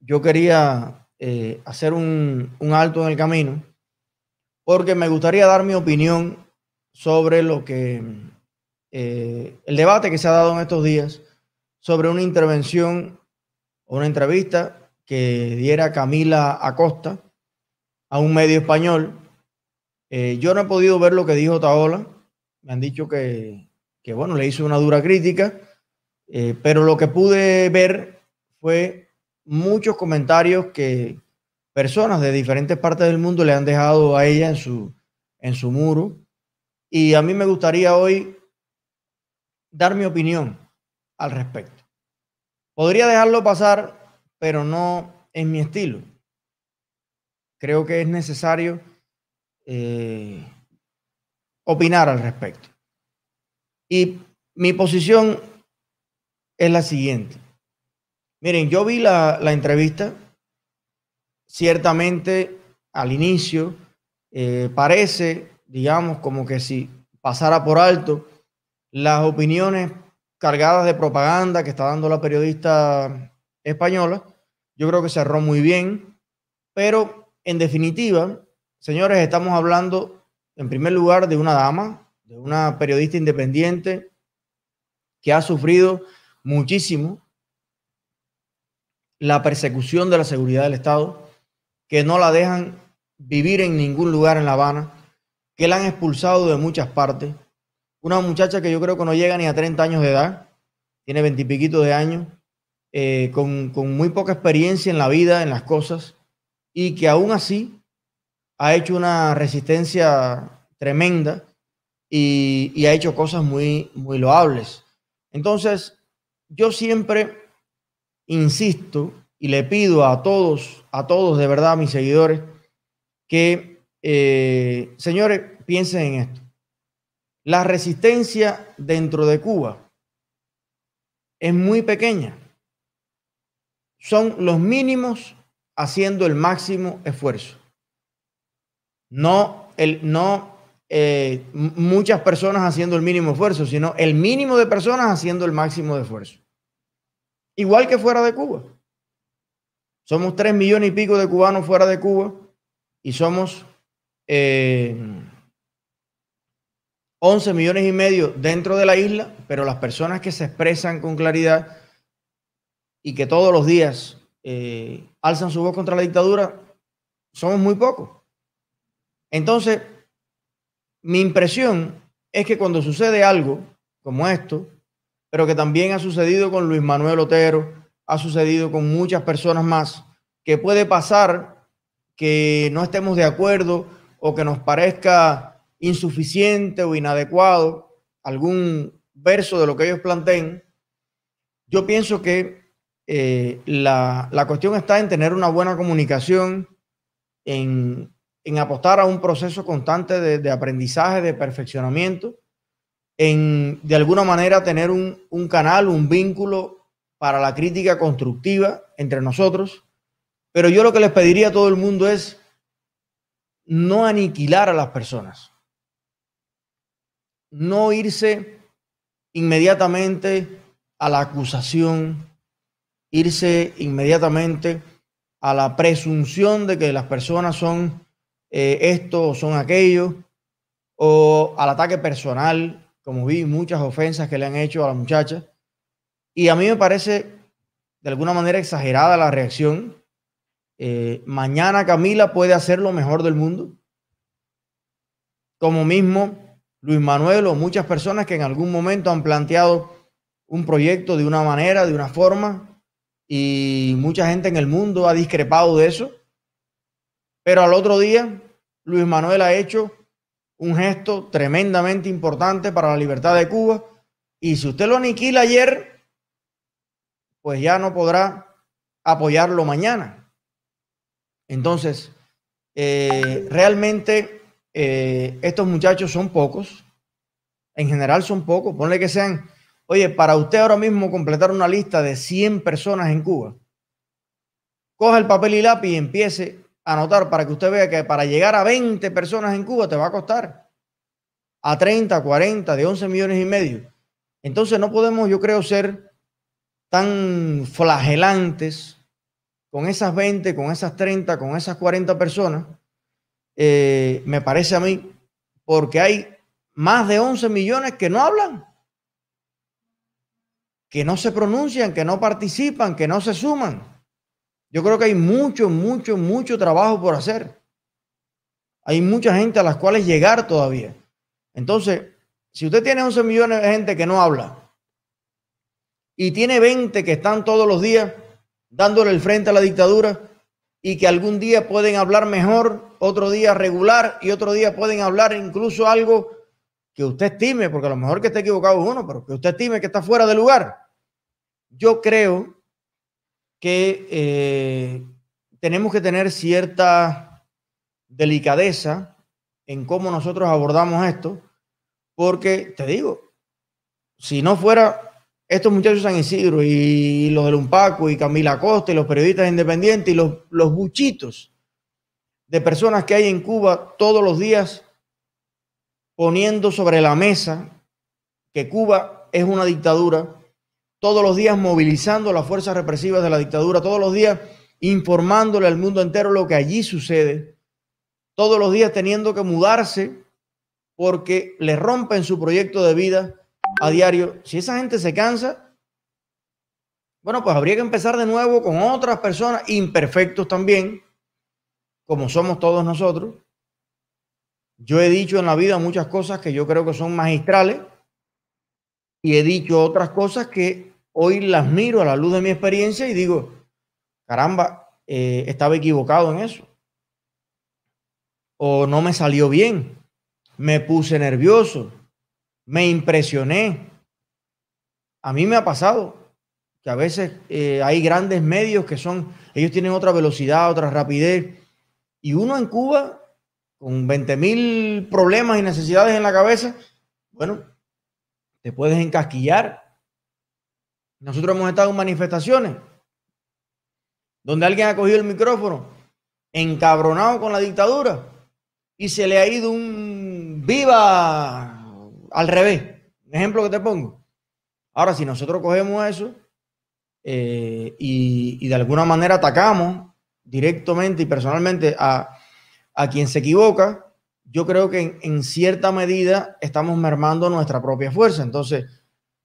yo quería eh, hacer un, alto en el camino porque me gustaría dar mi opinión sobre lo que eh, el debate que se ha dado en estos días sobre una intervención o una entrevista que diera Camila Acosta a un medio español. Eh, yo no he podido ver lo que dijo Taola. Me han dicho que, que bueno, le hizo una dura crítica, pero lo que pude ver fue muchos comentarios que personas de diferentes partes del mundo le han dejado a ella en su, en su muro. Y a mí me gustaría hoy dar mi opinión al respecto. Podría dejarlo pasar, pero no en mi estilo. Creo que es necesario eh, opinar al respecto. Y mi posición es la siguiente. Miren, yo vi la, entrevista, ciertamente al inicio eh, parece, digamos, como que si pasara por alto las opiniones cargadas de propaganda que está dando la periodista española. Yo creo que cerró muy bien, pero en definitiva, señores, estamos hablando en primer lugar de una dama, de una periodista independiente que ha sufrido muchísimo la persecución de la seguridad del Estado, que no la dejan vivir en ningún lugar en La Habana, que la han expulsado de muchas partes. Una muchacha que yo creo que no llega ni a 30 años de edad, tiene veintipiquito de años, eh, con, muy poca experiencia en la vida, en las cosas, y que aún así ha hecho una resistencia tremenda y, y ha hecho cosas muy, muy loables. Entonces, yo siempre insisto y le pido a todos, a todos de verdad, mis seguidores, que, eh, señores, piensen en esto. La resistencia dentro de Cuba es muy pequeña. Son los mínimos haciendo el máximo esfuerzo. No, el, no eh, muchas personas haciendo el mínimo esfuerzo, sino el mínimo de personas haciendo el máximo de esfuerzo igual que fuera de Cuba. Somos tres millones y pico de cubanos fuera de Cuba y somos 11 eh, millones y medio dentro de la isla, pero las personas que se expresan con claridad y que todos los días eh, alzan su voz contra la dictadura, somos muy pocos. Entonces, mi impresión es que cuando sucede algo como esto, pero que también ha sucedido con Luis Manuel Otero, ha sucedido con muchas personas más, que puede pasar que no estemos de acuerdo o que nos parezca insuficiente o inadecuado algún verso de lo que ellos planteen. Yo pienso que eh, la, cuestión está en tener una buena comunicación, en, apostar a un proceso constante de aprendizaje, de perfeccionamiento en de alguna manera tener un, canal, un vínculo para la crítica constructiva entre nosotros. Pero yo lo que les pediría a todo el mundo es no aniquilar a las personas, no irse inmediatamente a la acusación, irse inmediatamente a la presunción de que las personas son eh, esto o son aquello, o al ataque personal como vi, muchas ofensas que le han hecho a la muchacha. Y a mí me parece de alguna manera exagerada la reacción. Eh, mañana Camila puede hacer lo mejor del mundo. Como mismo Luis Manuel o muchas personas que en algún momento han planteado un proyecto de una manera, de una forma, y mucha gente en el mundo ha discrepado de eso. Pero al otro día, Luis Manuel ha hecho un gesto tremendamente importante para la libertad de Cuba. Y si usted lo aniquila ayer, pues ya no podrá apoyarlo mañana. Entonces, eh, realmente eh, estos muchachos son pocos. En general son pocos. Ponle que sean, oye, para usted ahora mismo completar una lista de 100 personas en Cuba, coja el papel y lápiz y empiece anotar para que usted vea que para llegar a 20 personas en Cuba te va a costar a 30, 40, de 11 millones y medio. Entonces no podemos, yo creo, ser tan flagelantes con esas 20, con esas 30, con esas 40 personas, eh, me parece a mí, porque hay más de 11 millones que no hablan, que no se pronuncian, que no participan, que no se suman. Yo creo que hay mucho, mucho, mucho trabajo por hacer. Hay mucha gente a las cuales llegar todavía. Entonces, si usted tiene 11 millones de gente que no habla y tiene 20 que están todos los días dándole el frente a la dictadura y que algún día pueden hablar mejor, otro día regular y otro día pueden hablar incluso algo que usted estime, porque a lo mejor que esté equivocado es uno, pero que usted estime que está fuera de lugar. Yo creo que eh, tenemos que tener cierta delicadeza en cómo nosotros abordamos esto, porque te digo, si no fuera estos muchachos San Isidro y los del Umpaco y Camila Costa y los periodistas independientes y los, los buchitos de personas que hay en Cuba todos los días poniendo sobre la mesa que Cuba es una dictadura, todos los días movilizando las fuerzas represivas de la dictadura, todos los días informándole al mundo entero lo que allí sucede, todos los días teniendo que mudarse porque le rompen su proyecto de vida a diario. Si esa gente se cansa, bueno, pues habría que empezar de nuevo con otras personas imperfectos también, como somos todos nosotros, yo he dicho en la vida muchas cosas que yo creo que son magistrales y he dicho otras cosas que hoy las miro a la luz de mi experiencia y digo, caramba, eh, estaba equivocado en eso. O no me salió bien, me puse nervioso, me impresioné. A mí me ha pasado que a veces eh, hay grandes medios que son, ellos tienen otra velocidad, otra rapidez. Y uno en Cuba con 20 mil problemas y necesidades en la cabeza, bueno, te puedes encasquillar. Nosotros hemos estado en manifestaciones donde alguien ha cogido el micrófono encabronado con la dictadura y se le ha ido un viva al revés. Un ejemplo que te pongo. Ahora, si nosotros cogemos eso eh, y de alguna manera atacamos directamente y personalmente a, a quien se equivoca, yo creo que en, cierta medida estamos mermando nuestra propia fuerza. Entonces,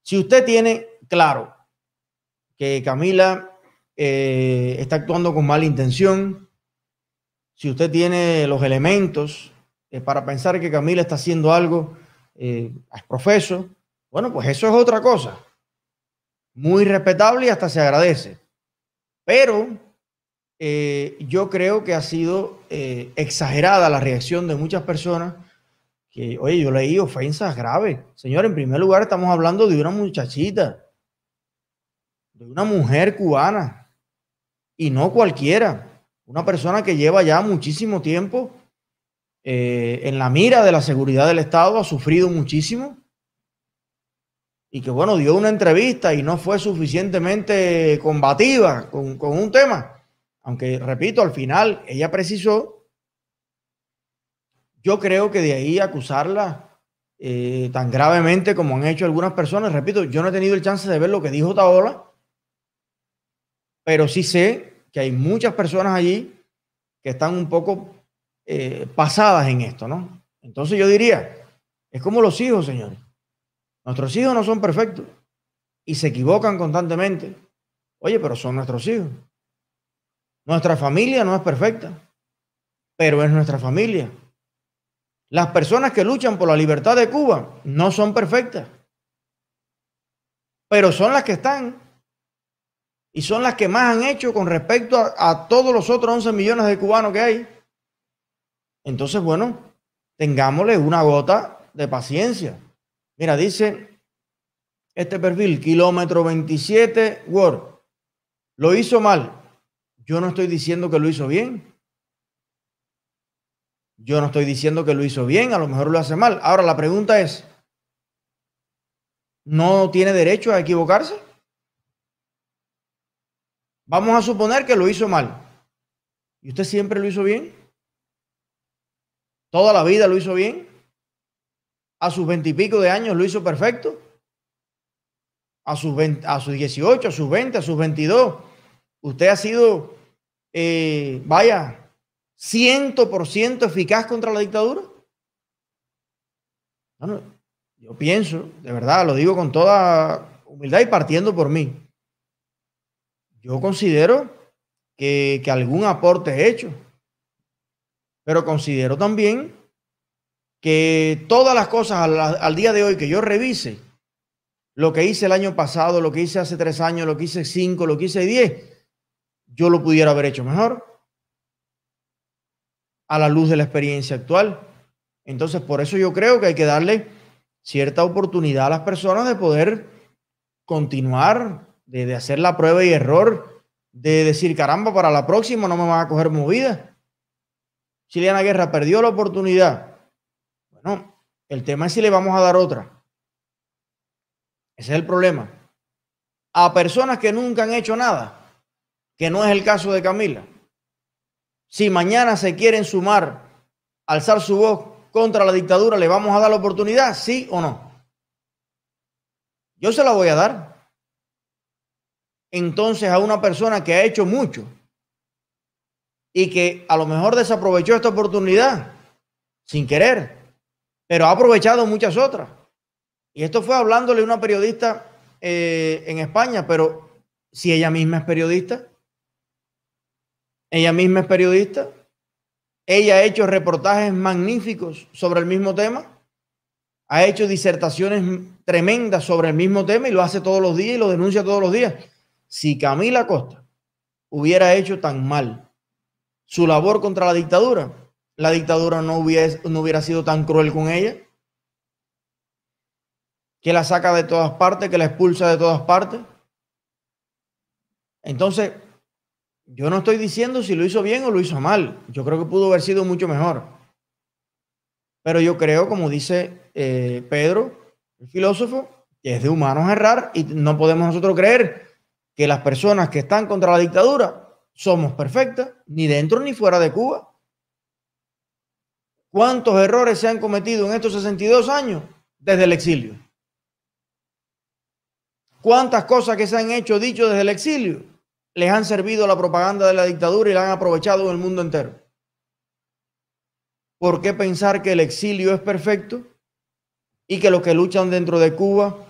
si usted tiene claro que Camila eh, está actuando con mala intención, si usted tiene los elementos eh, para pensar que Camila está haciendo algo eh, profeso, bueno, pues eso es otra cosa. Muy respetable y hasta se agradece. Pero eh, yo creo que ha sido exagerada la reacción de muchas personas que, oye, yo leí ofensas graves. Señor, en primer lugar estamos hablando de una muchachita, una mujer cubana, y no cualquiera, una persona que lleva ya muchísimo tiempo eh, en la mira de la seguridad del Estado, ha sufrido muchísimo, y que, bueno, dio una entrevista y no fue suficientemente combativa con, con un tema aunque repito, al final ella precisó, yo creo que de ahí acusarla eh, tan gravemente como han hecho algunas personas, repito, yo no he tenido el chance de ver lo que dijo Taola, pero sí sé que hay muchas personas allí que están un poco eh, pasadas en esto, ¿no? Entonces yo diría, es como los hijos, señores. Nuestros hijos no son perfectos y se equivocan constantemente. Oye, pero son nuestros hijos. Nuestra familia no es perfecta, pero es nuestra familia. Las personas que luchan por la libertad de Cuba no son perfectas, pero son las que están y son las que más han hecho con respecto a, todos los otros 11 millones de cubanos que hay. Entonces, bueno, tengámosle una gota de paciencia. Mira, dice este perfil, kilómetro 27, Word, lo hizo mal, yo no estoy diciendo que lo hizo bien. Yo no estoy diciendo que lo hizo bien, a lo mejor lo hace mal. Ahora la pregunta es, ¿no tiene derecho a equivocarse? Vamos a suponer que lo hizo mal. ¿Y usted siempre lo hizo bien? ¿Toda la vida lo hizo bien? ¿A sus veintipico de años lo hizo perfecto? ¿A sus, a sus 18, a sus 20, a sus 22? Usted ha sido eh, vaya, 100% eficaz contra la dictadura? Bueno, yo pienso, de verdad, lo digo con toda humildad y partiendo por mí. Yo considero que, que algún aporte he hecho, pero considero también que todas las cosas al, al, día de hoy que yo revise, lo que hice el año pasado, lo que hice hace tres años, lo que hice cinco, lo que hice diez, yo lo pudiera haber hecho mejor a la luz de la experiencia actual. Entonces, por eso yo creo que hay que darle cierta oportunidad a las personas de poder continuar, de, hacer la prueba y error, de decir, caramba, para la próxima no me van a coger movida. Chiliana Guerra perdió la oportunidad no, el tema es si le vamos a dar otra. Ese es el problema. A personas que nunca han hecho nada, que no es el caso de Camila. Si mañana se quieren sumar, alzar su voz contra la dictadura, ¿le vamos a dar la oportunidad? ¿Sí o no? Yo se la voy a dar. Entonces a una persona que ha hecho mucho y que a lo mejor desaprovechó esta oportunidad sin querer, pero ha aprovechado muchas otras. Y esto fue hablándole a una periodista eh, en España, pero si ella misma es periodista, ella misma es periodista, ella ha hecho reportajes magníficos sobre el mismo tema, ha hecho disertaciones tremendas sobre el mismo tema y lo hace todos los días y lo denuncia todos los días. Si Camila Costa hubiera hecho tan mal su labor contra la dictadura, la dictadura no hubiera, no hubiera sido tan cruel con ella, que la saca de todas partes, que la expulsa de todas partes. Entonces, yo no estoy diciendo si lo hizo bien o lo hizo mal. Yo creo que pudo haber sido mucho mejor. Pero yo creo, como dice eh, Pedro, el filósofo, que es de humanos errar y no podemos nosotros creer que las personas que están contra la dictadura somos perfectas, ni dentro ni fuera de Cuba. ¿Cuántos errores se han cometido en estos 62 años desde el exilio? ¿Cuántas cosas que se han hecho, dicho desde el exilio, les han servido la propaganda de la dictadura y la han aprovechado en el mundo entero? ¿Por qué pensar que el exilio es perfecto y que los que luchan dentro de Cuba,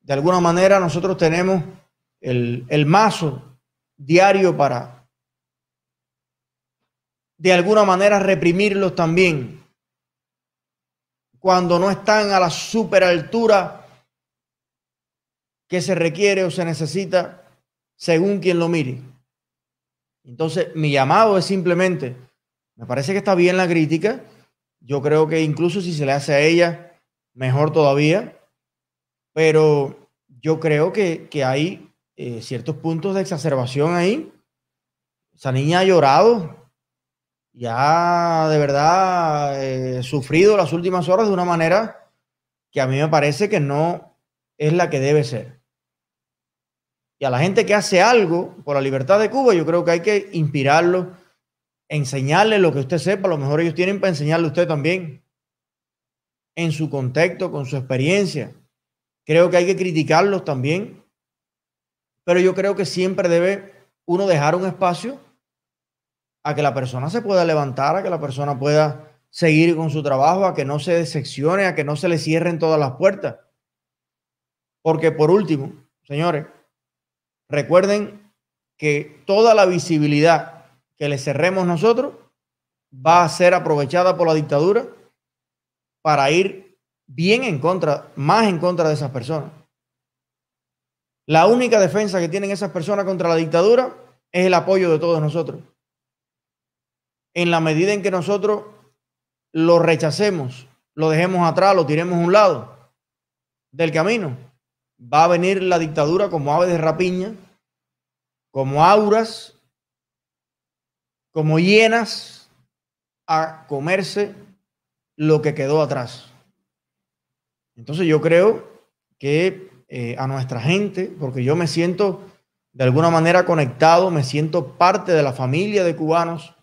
de alguna manera nosotros tenemos el, el mazo diario para de alguna manera reprimirlos también. Cuando no están a la super altura que se requiere o se necesita según quien lo mire. Entonces, mi llamado es simplemente, me parece que está bien la crítica, yo creo que incluso si se le hace a ella, mejor todavía, pero yo creo que, que hay eh, ciertos puntos de exacerbación ahí. Esa niña ha llorado, ya de verdad eh, sufrido las últimas horas de una manera que a mí me parece que no es la que debe ser. Y a la gente que hace algo por la libertad de Cuba, yo creo que hay que inspirarlo, enseñarle lo que usted sepa, a lo mejor ellos tienen para enseñarle a usted también, en su contexto, con su experiencia. Creo que hay que criticarlos también, pero yo creo que siempre debe uno dejar un espacio a que la persona se pueda levantar, a que la persona pueda seguir con su trabajo, a que no se decepcione, a que no se le cierren todas las puertas. Porque por último, señores, recuerden que toda la visibilidad que le cerremos nosotros va a ser aprovechada por la dictadura para ir bien en contra, más en contra de esas personas. La única defensa que tienen esas personas contra la dictadura es el apoyo de todos nosotros en la medida en que nosotros lo rechacemos, lo dejemos atrás, lo tiremos a un lado del camino, va a venir la dictadura como ave de rapiña, como auras, como hienas a comerse lo que quedó atrás. Entonces yo creo que eh, a nuestra gente, porque yo me siento de alguna manera conectado, me siento parte de la familia de cubanos,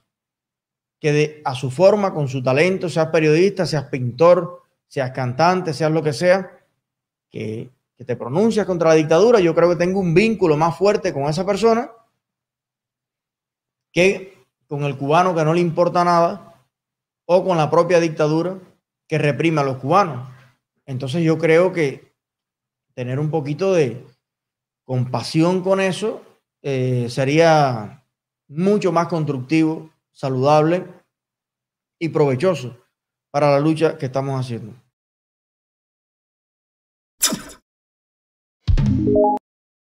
que a su forma, con su talento, seas periodista, seas pintor, seas cantante, seas lo que sea, que, que te pronuncias contra la dictadura, yo creo que tengo un vínculo más fuerte con esa persona que con el cubano que no le importa nada o con la propia dictadura que reprime a los cubanos. Entonces yo creo que tener un poquito de compasión con eso eh, sería mucho más constructivo, saludable y provechoso para la lucha que estamos haciendo.